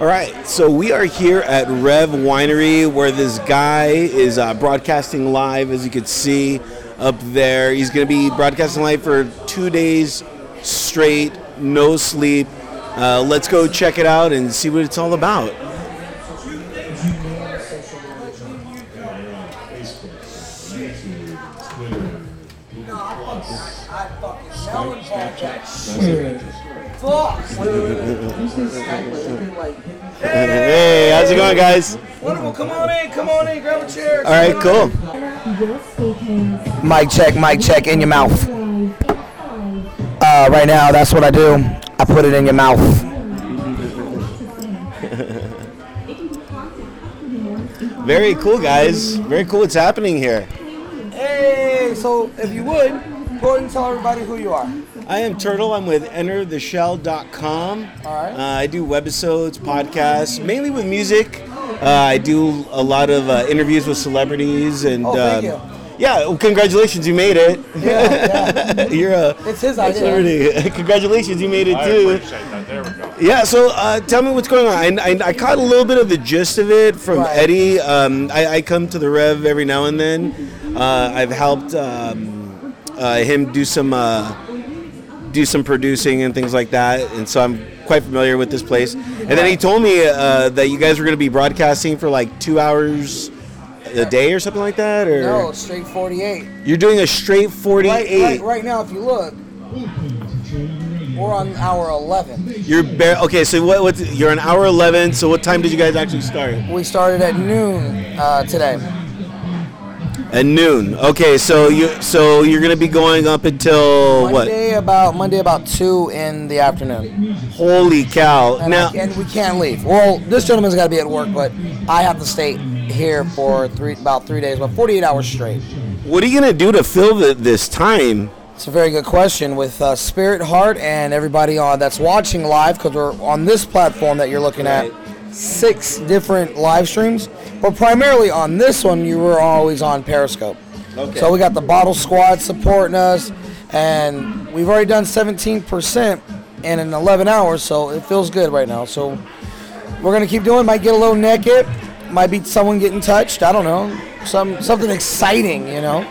All right, so we are here at Rev Winery where this guy is uh, broadcasting live, as you can see up there. He's going to be broadcasting live for two days straight, no sleep. Uh, let's go check it out and see what it's all about. Hey, how's it going, guys? Wonderful. Come on in. Come on in. Grab a chair. All right, cool. Mic check. Mic check. In your mouth. Uh, right now, that's what I do. I put it in your mouth. Very cool, guys. Very cool what's happening here. Hey. So, if you would, go ahead and tell everybody who you are. I am Turtle. I'm with EnterTheShell.com. All right. Uh, I do webisodes, podcasts, mainly with music. Uh, I do a lot of uh, interviews with celebrities and. Oh, thank um, you. Yeah, well, congratulations, you made it. Yeah, You're a It's his a idea. celebrity. congratulations, you made it I too. appreciate that. There we go. Yeah, so uh, tell me what's going on. I, I, I caught a little bit of the gist of it from Right. Eddie. Um, I, I come to the Rev every now and then. Uh, I've helped um, uh, him do some uh, do some producing and things like that, and so I'm quite familiar with this place. And then he told me uh, that you guys were going to be broadcasting for like two hours a day or something like that, or No, straight 48. you're doing a straight 48. Right, right, right now, if you look, we're on hour 11. You're bare. Okay, so what? What? You're an hour 11. So what time did you guys actually start? We started at noon uh, today. At noon. Okay, so you so you're gonna be going up until what? About Monday about two in the afternoon. Holy cow! And, Now, I, and we can't leave. Well, this gentleman's got to be at work, but I have to stay here for three about three days, about 48 hours straight. what are you gonna do to fill the, this time? It's a very good question with uh, Spirit Heart and everybody on that's watching live because we're on this platform that you're looking at. Six different live streams, but primarily on this one, you were always on Periscope. Okay. So we got the Bottle Squad supporting us, and we've already done 17% in an 11 hours, so it feels good right now. So we're gonna keep doing. Might get a little naked, might be someone getting touched. I don't know, some something exciting, you know.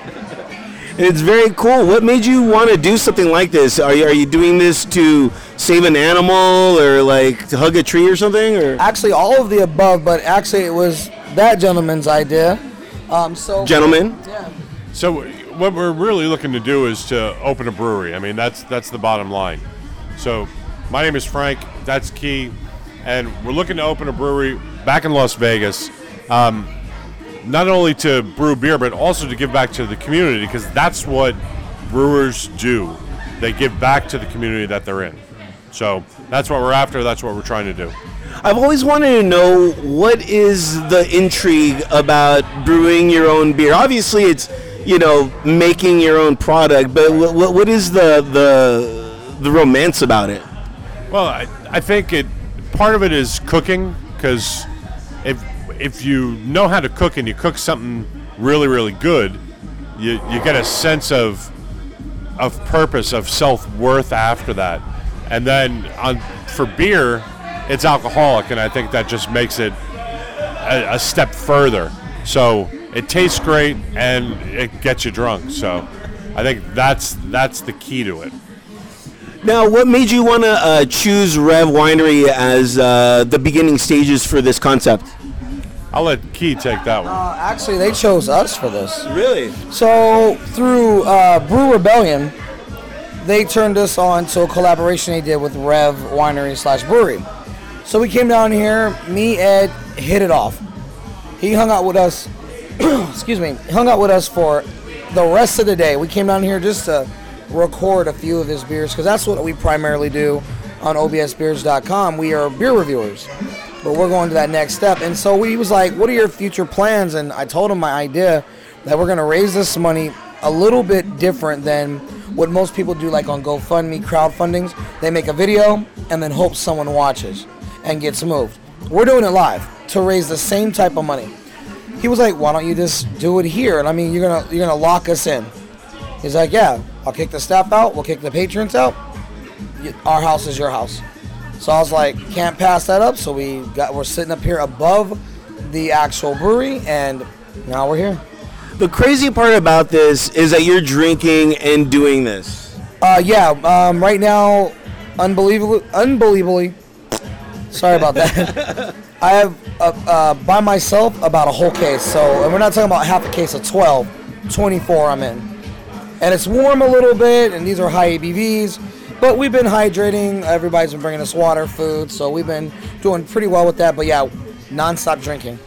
It's very cool. What made you want to do something like this? Are you are you doing this to save an animal or like to hug a tree or something? Or Actually, all of the above, but actually, it was that gentleman's idea. Um, so, gentlemen? yeah, So what we're really looking to do is to open a brewery. I mean, that's that's the bottom line. So my name is Frank. That's key, and we're looking to open a brewery back in Las Vegas. Um, not only to brew beer, but also to give back to the community because that's what brewers do. They give back to the community that they're in. So that's what we're after. That's what we're trying to do. I've always wanted to know what is the intrigue about brewing your own beer. Obviously, it's you know making your own product, but what, what, what is the the the romance about it? Well, I, I think it part of it is cooking because if if you know how to cook and you cook something really really good, you you get a sense of of purpose of self worth after that, and then on for beer, it's alcoholic, and I think that just makes it a, a step further. So it tastes great and it gets you drunk. So I think that's that's the key to it. Now, what made you want to uh, choose Rev Winery as uh, the beginning stages for this concept? I'll let Key take that one. uh, actually, they chose us for this. Really? So through uh, Brew Rebellion, they turned us on to a collaboration they did with Rev Winery slash Brewery. So we came down here. Me, Ed, hit it off. He hung out with us. excuse me. Hung out with us for the rest of the day. We came down here just to record a few of his beers because that's what we primarily do on obsbeers.com. We are beer reviewers, but we're going to that next step. And so he was like, "What are your future plans?" And I told him my idea that we're going to raise this money a little bit different than what most people do, like on GoFundMe crowdfundings. They make a video and then hope someone watches and gets moved. We're doing it live to raise the same type of money. He was like, "Why don't you just do it here?" And I mean, you're gonna you're gonna lock us in. He's like, "Yeah, I'll kick the staff out. We'll kick the patrons out. Our house is your house." So I was like, can't pass that up. So we got we're sitting up here above the actual brewery, and now we're here. The crazy part about this is that you're drinking and doing this. Uh, yeah. Um, right now, unbelievably, unbelievably. Sorry about that. I have uh, uh, by myself about a whole case. So, and we're not talking about half a case of 12, 24 I'm in. And it's warm a little bit, and these are high ABVs. But we've been hydrating. Everybody's been bringing us water, food, so we've been doing pretty well with that. But yeah, nonstop drinking.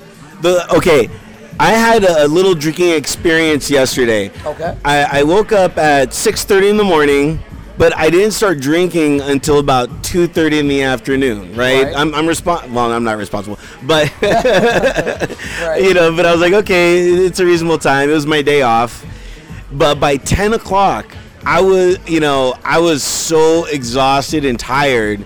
The okay, I had a little drinking experience yesterday. Okay. I, I woke up at 6:30 in the morning, but I didn't start drinking until about 2:30 in the afternoon. Right? Right. I'm I'm respon- Well, I'm not responsible, but Right. you know. But I was like, okay, it's a reasonable time. It was my day off. But by 10 o'clock, I was, you know, I was so exhausted and tired.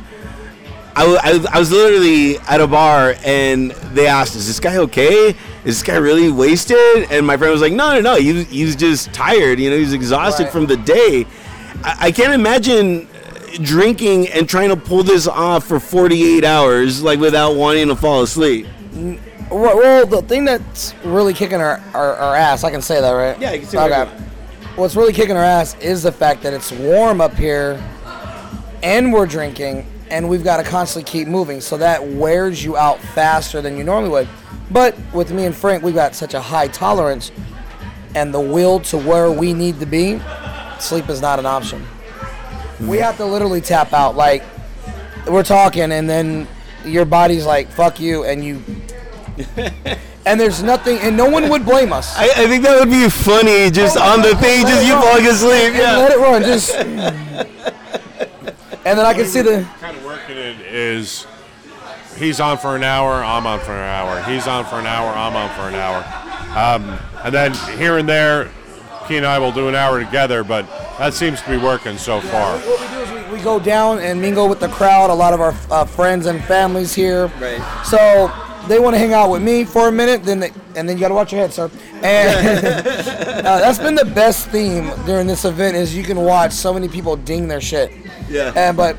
I, I, was- I was literally at a bar and they asked, "Is this guy okay? Is this guy really wasted?" And my friend was like, "No, no, no. He was, he was just tired. You know, he was exhausted Right. from the day." I, I can't imagine drinking and trying to pull this off for 48 hours, like without wanting to fall asleep. Well, well, the thing that's really kicking our, our, our ass, I can say that, right? Yeah, you can say whatever Okay. What's really kicking our ass is the fact that it's warm up here and we're drinking and we've got to constantly keep moving. So that wears you out faster than you normally would. But with me and Frank, we've got such a high tolerance and the will to where we need to be, sleep is not an option. We have to literally tap out. Like, we're talking and then your body's like, fuck you, and you. and there's nothing, and no one would blame us. I, I think that would be funny, just on the thing, Let just it you run. falling asleep. And Yeah. Let it run. Just. and then I can see the. kind of working it is he's on for an hour, I'm on for an hour. He's on for an hour, I'm on for an hour. Um, and then here and there, Key and I will do an hour together, but that seems to be working so far. What we do is we, we go down and mingle with the crowd. A lot of our uh, friends and families here. Right. So they want to hang out with me for a minute, then they, and then you got to watch your head, sir. And uh, that's been the best theme during this event is you can watch so many people ding their shit. Yeah. And but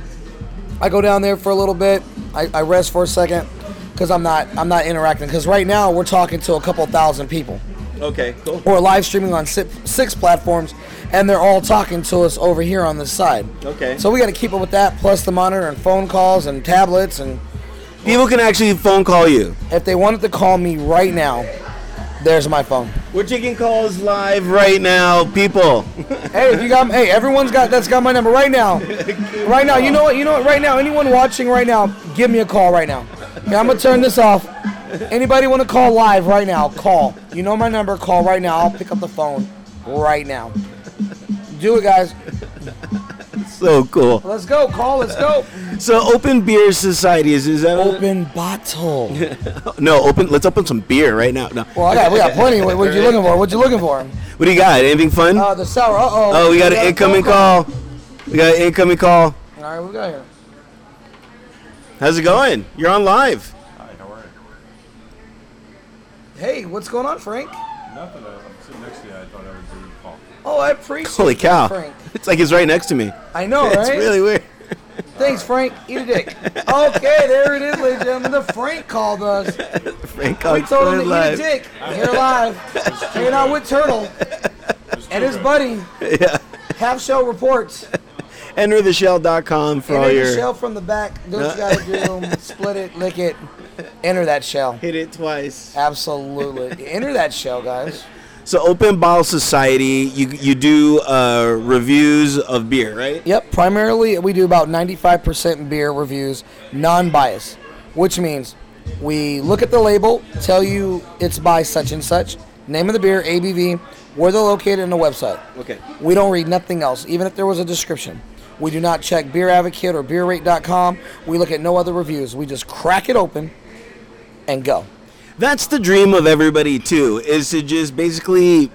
I go down there for a little bit. I, I rest for a second because I'm not I'm not interacting. Because right now we're talking to a couple thousand people. Okay, cool. We're live streaming on six, six platforms, and they're all talking to us over here on this side. Okay. So we got to keep up with that, plus the monitor and phone calls and tablets. And People can actually phone call you. if they wanted to call me right now, there's my phone. We're taking calls live right now, people. Hey, if you got, hey, everyone's got that's got my number right now. Right now, you know what? You know what? Right now, anyone watching right now, give me a call right now. Okay, I'm gonna turn this off. Anybody want to call live right now? Call. You know my number. Call right now. I'll pick up the phone right now. Do it, guys. So cool. Let's go. Call. Let's go. So Open Beer Society is is that Open bottle. no open? Let's open some beer right now. No. Well, I got we got plenty. What, what you looking for? What you looking for? What do you got? Anything fun? Uh, the sour. Uh oh. oh, we got an incoming call. We got an incoming call. All right, we got here. How's it going? You're on live. Hi, how are you? Hey, what's going on, Frank? Nothing. Uh, I'm sitting next to you. I thought I would do a call. Oh, I appreciate Holy that, cow! Frank. It's like he's right next to me. I know, right? It's right? really weird. Thanks, Frank. Eat a dick. Okay, there it is, ladies and gentlemen. The Frank called us. Frank called. We Cox told him to going eat a live. dick. Here live. Hanging out with Turtle and his buddy. Yeah. Half show reports. Entertheshell.com for all Enter the your shell from the back. Do what you gotta do. Split it, lick it. Enter that shell. hit it twice. Absolutely. Enter that shell, guys. So Open Bottle Society, you you do uh, reviews of beer, right? Yep, primarily we do about 95% beer reviews, non-biased, which means we look at the label, tell you it's by such and such, name of the beer, ABV, where they're located in the website. Okay. We don't read nothing else, even if there was a description. We do not check Beer Advocate or BeerRate.com. We look at no other reviews. We just crack it open and go. That's the dream of everybody too, is to just basically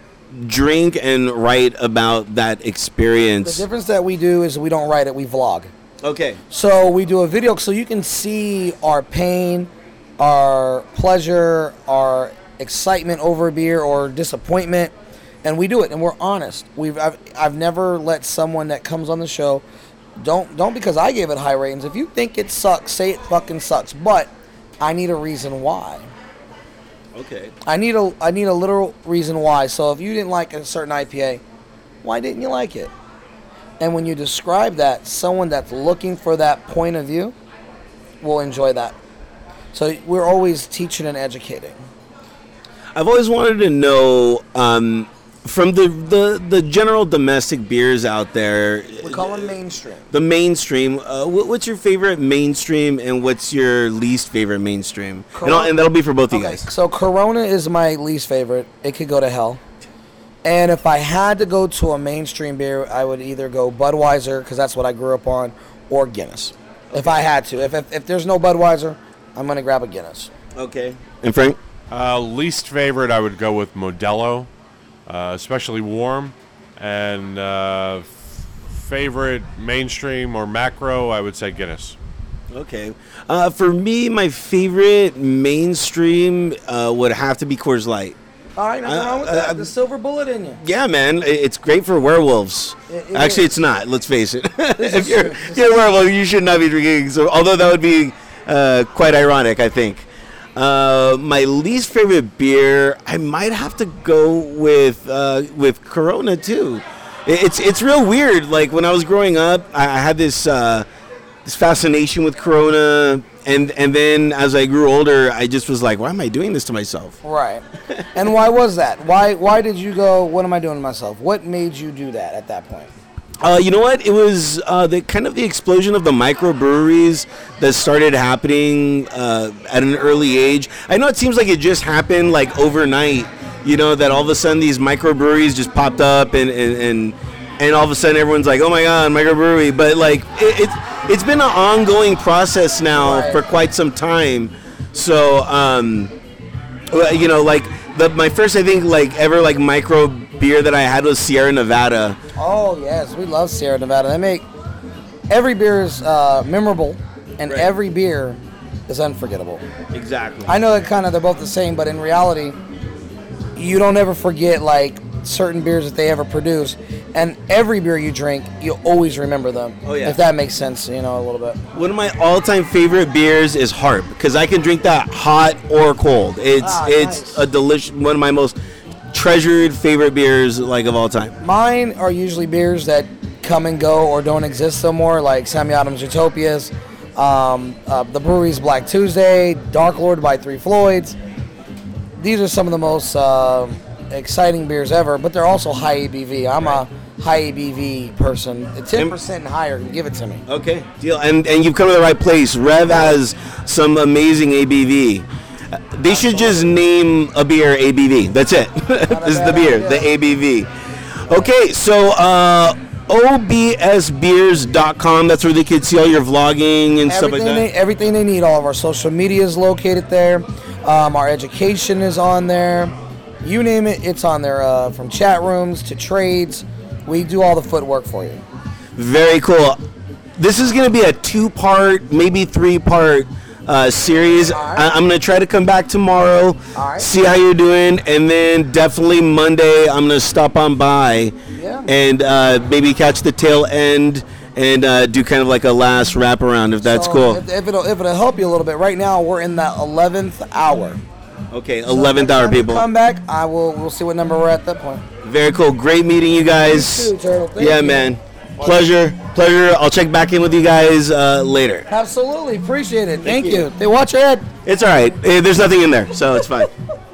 drink and write about that experience. The difference that we do is we don't write it, we vlog. Okay. So we do a video so you can see our pain, our pleasure, our excitement over beer or disappointment, and we do it and we're honest. We've I've, I've never let someone that comes on the show Don't don't because I gave it high ratings. If you think it sucks, say it fucking sucks. But I need a reason why. Okay. I need a I need a literal reason why. So if you didn't like a certain IPA, why didn't you like it? And when you describe that, someone that's looking for that point of view will enjoy that. So we're always teaching and educating. I've always wanted to know um, from the, the the general domestic beers out there, We call them mainstream. the mainstream. Uh, what, what's your favorite mainstream, and what's your least favorite mainstream? And, I'll- and that'll be for both of you guys. so Corona is my least favorite. It could go to hell. And if I had to go to a mainstream beer, I would either go Budweiser because that's what I grew up on, or Guinness. If I had to, if, if if there's no Budweiser, I'm gonna grab a Guinness. Okay. And Frank. Uh, least favorite, I would go with Modelo, uh, especially warm. And uh, f- favorite mainstream or macro, I would say Guinness. Okay. Uh, for me, my favorite mainstream uh, would have to be Coors Light. All right, nothing Uh, wrong with uh, that. The silver bullet in you. Yeah, man, it's great for werewolves. It- it Actually, is. it's not. Let's face it. if you're, you're a werewolf, you should not be drinking. So, although that would be uh, quite ironic, I think. Uh, my least favorite beer, I might have to go with uh, with Corona too. It's it's real weird. Like when I was growing up, I, I had this uh, this fascination with Corona, and and then as I grew older, I just was like, why am I doing this to myself? Right. and why was that? Why why did you go? What am I doing to myself? What made you do that at that point? Uh, you know what? It was uh, the kind of the explosion of the microbreweries that started happening uh, at an early age. I know it seems like it just happened like overnight. You know that all of a sudden these microbreweries just popped up and and and, and all of a sudden everyone's like, oh my god, microbrewery. But like it, it's it's been an ongoing process now Right. for quite some time. So um, you know, like the my first I think like ever like micro beer that I had was Sierra Nevada. Oh yes, we love Sierra Nevada. They make every beer is uh, memorable, and Right. every beer is unforgettable. Exactly. I know that kind of they're both the same, but in reality, you don't ever forget like certain beers that they ever produce, and every beer you drink, you always remember them. Oh, yeah. If that makes sense, you know, a little bit. One of my all-time favorite beers is Harp because I can drink that hot or cold. It's Ah, it's nice. a delicious one of my most treasured favorite beers like of all time. Mine are usually beers that come and go or don't exist no more, like Sammy Adams Utopias, um, uh, the Bruery's Black Tuesday, Dark Lord by Three Floyds. These are some of the most uh, exciting beers ever, but they're also high ABV. I'm a high ABV person. 10% and higher, give it to me. Okay, deal. And and you've come to the right place. Rev has some amazing ABV. They should just name a beer ABV. That's it. this is the beer, the ABV. Okay, so uh, obsbeers.com. That's where they can see all your vlogging and stuff like that. they, everything they need. All of our social media is located there. Um, our education is on there. You name it, it's on there. Uh, from chat rooms to trades, we do all the footwork for you. Very cool. This is going to be a two-part, maybe three-part uh, series. Alright. I- I'm going to try to come back tomorrow, Alright. see how you're doing, and then definitely Monday I'm to stop on by Yeah. and uh, maybe catch the tail end and uh, do kind of like a last wraparound if that's So cool. If, if it'll if it'll help you a little bit, right now we're in that eleventh hour. Okay, So 11th next hour, people. Come back. I will. We'll see what number we're at that point. Very cool. Great meeting you guys. You too, yeah, man. Pleasure. Pleasure. I'll check back in with you guys uh, later. Absolutely appreciate it. Thank, you. They watch your head. It's all right. Eh, There's nothing in there, so it's fine.